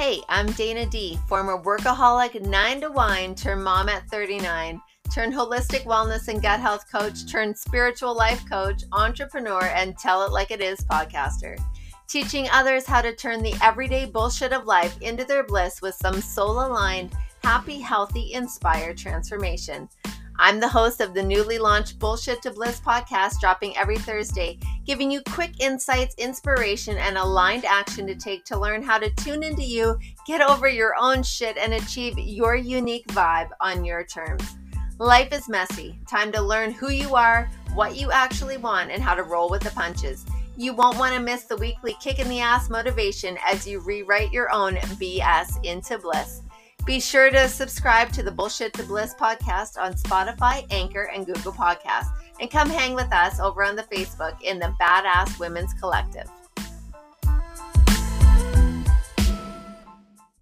Hey, I'm Dana D, former workaholic, 9 to wine, turned mom at 39, turned holistic wellness and gut health coach, turned spiritual life coach, entrepreneur, and tell it like it is podcaster. Teaching others how to turn the everyday bullshit of life into their bliss with some soul aligned, happy, healthy, inspired transformation. I'm the host of the newly launched Bullshit to Bliss podcast, dropping every Thursday, giving you quick insights, inspiration, and aligned action to take to learn how to tune into you, get over your own shit, and achieve your unique vibe on your terms. Life is messy. Time to learn who you are, what you actually want, and how to roll with the punches. You won't want to miss the weekly kick in the ass motivation as you rewrite your own BS into bliss. Be sure to subscribe to the Bullshit to Bliss podcast on Spotify, Anchor, and Google Podcasts. And come hang with us over on the Facebook in the Badass Women's Collective.